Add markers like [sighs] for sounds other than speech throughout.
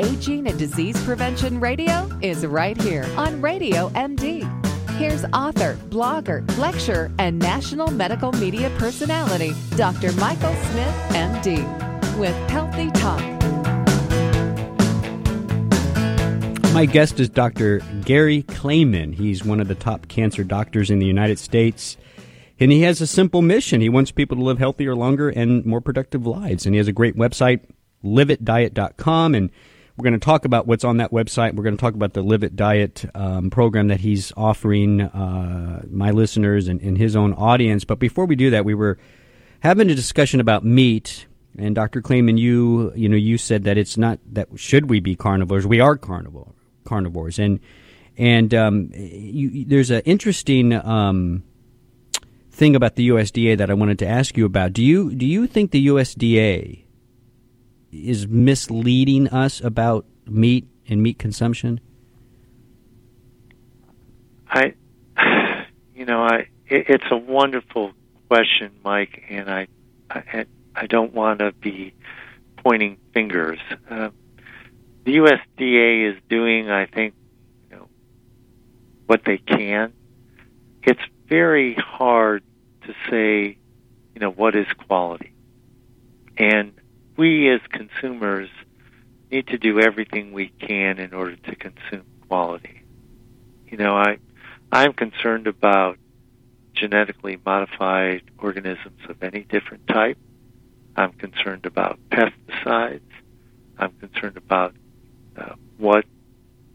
Aging and Disease Prevention Radio is right here on Radio MD. Here's author, blogger, lecturer, and national medical media personality, Dr. Michael Smith, MD, with Healthy Talk. My guest is Dr. Gary Clayman. He's one of the top cancer doctors in the United States. And he has a simple mission. He wants people to live healthier, longer, and more productive lives. And he has a great website, liveitdiet.com. And we're going to talk about what's on that website. We're going to talk about the Live It Diet um, program that he's offering uh, my listeners and, and his own audience. But before we do that, we were having a discussion about meat. And Dr. Clayman, you you know you said that it's not that should we be carnivores? We are carnivore carnivores, and and um, you, there's an interesting um, thing about the USDA that I wanted to ask you about. Do you do you think the USDA is misleading us about meat and meat consumption? I, [sighs] you know, I it, it's a wonderful question, Mike, and I, I, I don't want to be pointing fingers. Uh, the USDA is doing, I think, you know, what they can. It's very hard to say, you know, what is quality, and we as consumers need to do everything we can in order to consume quality. You know, I I'm concerned about genetically modified organisms of any different type. I'm concerned about pesticides. I'm concerned about uh, what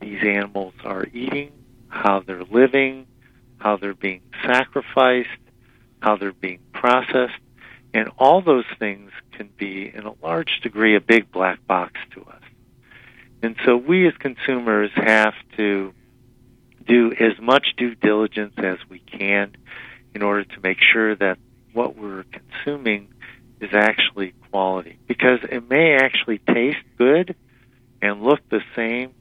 these animals are eating, how they're living, how they're being sacrificed, how they're being processed. And all those things can be, in a large degree, a big black box to us. And so we as consumers have to do as much due diligence as we can in order to make sure that what we're consuming is actually quality. Because it may actually taste good and look the same,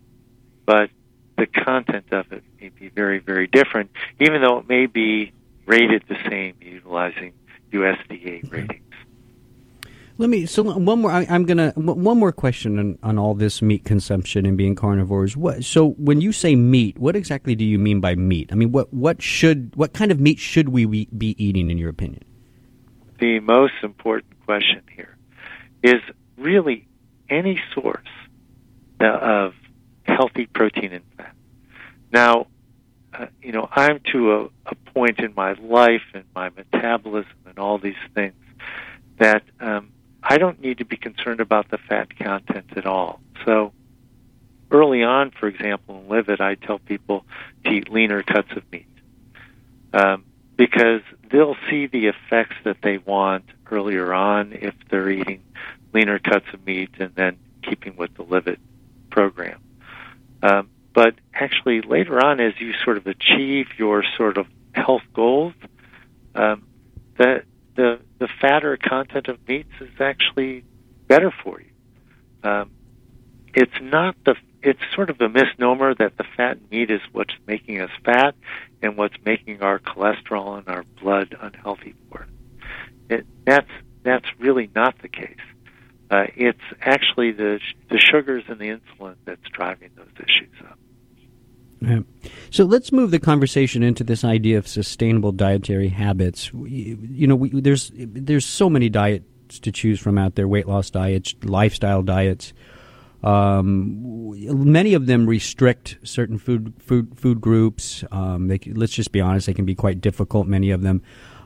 but the content of it may be very, very different, even though it may be rated the same utilizing USDA ratings. Let me. So one more. I, am gonna one more question on, on all this meat consumption and being carnivores. What? So when you say meat, what exactly do you mean by meat? I mean, what what should what kind of meat should we be eating in your opinion? The most important question here is really any source of healthy protein and fat. Now, uh, you know, I'm to a, a point in my life and my metabolism and all these things that um, I don't need to be concerned about the fat content at all. So, early on, for example, in Live It, I tell people to eat leaner cuts of meat um, because they'll see the effects that they want earlier on if they're eating leaner cuts of meat and then keeping with the Live It program. Um, but actually, later on, as you sort of achieve your sort of health goals, um, the the the fatter content of meats is actually better for you. Um, it's not the it's sort of a misnomer that the fat in meat is what's making us fat and what's making our cholesterol and our blood unhealthy for us. It, that's that's really not the case. Uh, it's actually the the sugars and the insulin that's driving those issues up. Yeah. So let's move the conversation into this idea of sustainable dietary habits. You, you know, we, there's there's so many diets to choose from out there: weight loss diets, lifestyle diets. Um, many of them restrict certain food food food groups. Um, they, let's just be honest; they can be quite difficult. Many of them.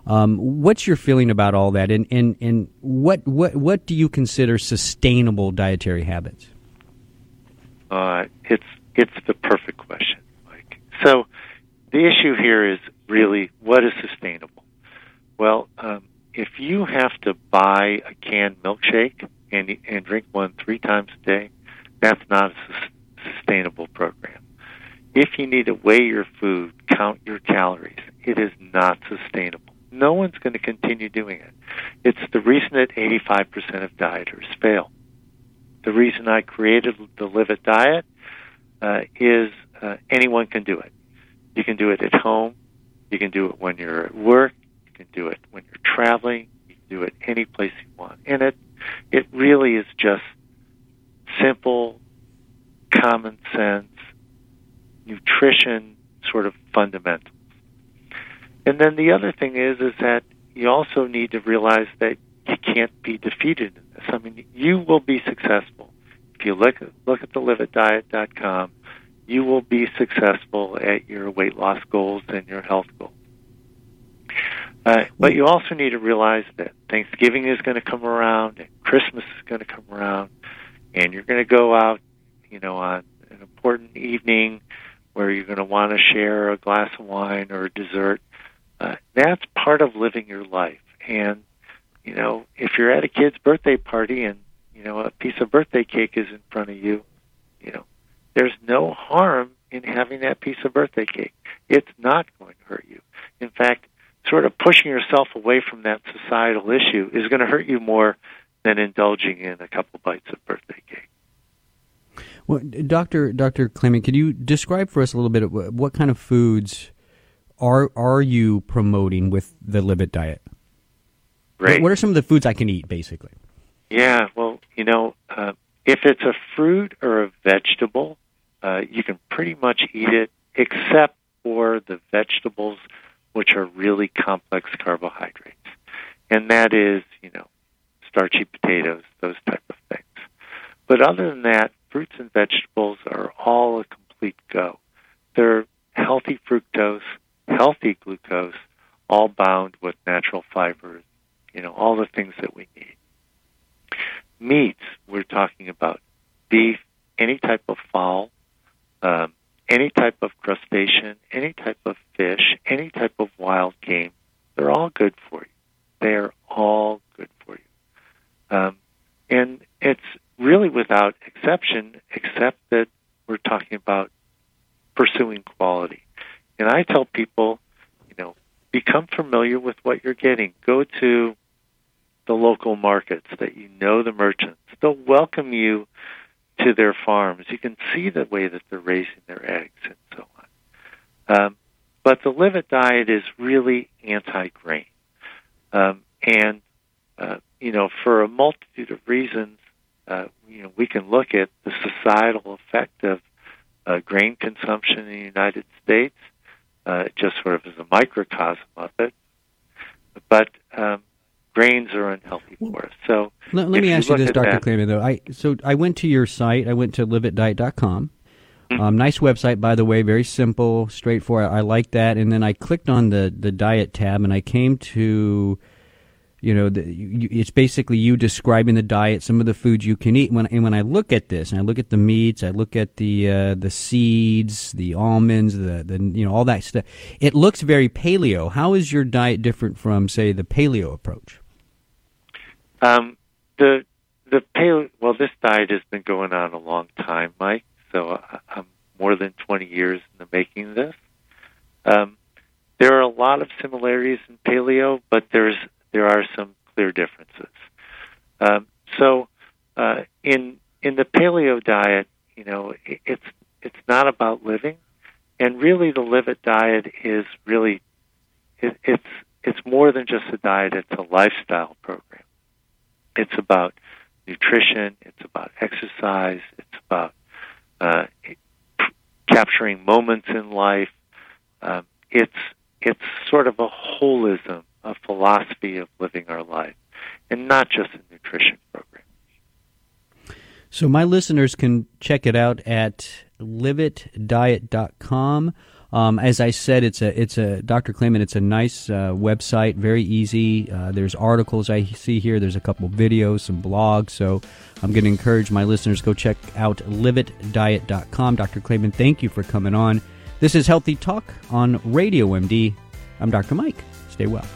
Um, what's your feeling about all that, and, and, and what, what, what do you consider sustainable dietary habits? Uh, it's, it's the perfect question. So the issue here is really what is sustainable? Well, um, if you have to buy a canned milkshake and, and drink one three times a day, that's not a sustainable program. If you need to weigh your food, count your calories, it is not sustainable no one's going to continue doing it. It's the reason that 85% of dieters fail. The reason I created the Live It Diet uh, is uh, anyone can do it. You can do it at home. You can do it when you're at work. You can do it when you're traveling. You can do it any place you want. And it, it really is just simple, common sense, nutrition sort of fundamentals. And then the other thing is is that you also need to realize that you can't be defeated in this. I mean, you will be successful if you look look at the liveitdiet.com. You will be successful at your weight loss goals and your health goals. Uh, but you also need to realize that Thanksgiving is going to come around, and Christmas is going to come around, and you're going to go out, you know, on an important evening where you're going to want to share a glass of wine or a dessert. Uh, that's part of living your life. And, you know, if you're at a kid's birthday party and, you know, a piece of birthday cake is in front of you, you know, there's no harm in having that piece of birthday cake. It's not going to hurt you. In fact, sort of pushing yourself away from that societal issue is going to hurt you more than indulging in a couple bites of birthday cake. Well, Doctor Doctor Clayman, could you describe for us a little bit what kind of foods are are you promoting with the Live It diet? Right. What are some of the foods I can eat, basically? Yeah, well, you know, uh, if it's a fruit or a vegetable, uh, you can pretty much eat it, except for the vegetables which are really complex carbohydrates. And that is, you know, starchy potatoes, those type of things. But other than that, fruits and vegetables are all a complete go. They're healthy fructose, healthy glucose, all bound with natural fibers, you know, all the things that we need. Meats, we're talking about beef, any type of fowl, um, any type of crustacean, any type of fish, any type of wild game, they're all good for you. They are all good for you. Um, and it's really without exception, except that we're talking about pursuing quality. And I tell people, you know, become familiar with what you're getting. Go to the local markets that you know the merchants. They'll welcome you to their farms. You can see the way that they're raising their eggs and so on. Um, but the Live It diet is really anti-grain, um, and uh, you know, for a multitude of reasons, uh, you know, we can look at the societal effect of uh, grain consumption in the United States, uh, just sort of as a microcosm of it. But um, grains are unhealthy for us. So let, let me ask you this, Dr. Clayman, though. I so I went to your site. I went to liveitdiet.com. Mm-hmm. Um, nice website, by the way. Very simple, straightforward. I like that. And then I clicked on the the diet tab, and I came to you know, the, you, it's basically you describing the diet, some of the foods you can eat. When and when I look at this, and I look at the meats, I look at the uh, the seeds, the almonds, the the you know all that stuff. It looks very paleo. How is your diet different from, say, the paleo approach? Um, the the paleo. Well, this diet has been going on a long time, Mike. So I'm more than 20 years in the making of this. Um, there are a lot of similarities in paleo, but there's there are some clear differences. Um, so, uh, in in the paleo diet, you know, it, it's it's not about living, and really, the Live It diet is really it, it's it's more than just a diet; it's a lifestyle program. It's about nutrition. It's about exercise. It's about uh, capturing moments in life. Um, it's it's sort of a holism a philosophy of living our life and not just a nutrition program. So my listeners can check it out at liveitdiet.com. Um, as I said, it's a it's a Dr. Clayman. It's a nice uh, website, very easy. Uh, there's articles I see here. There's a couple videos, some blogs. So I'm going to encourage my listeners go check out liveitdiet.com. Dr. Clayman, thank you for coming on. This is Healthy Talk on Radio MD. I'm Dr. Mike. Stay well.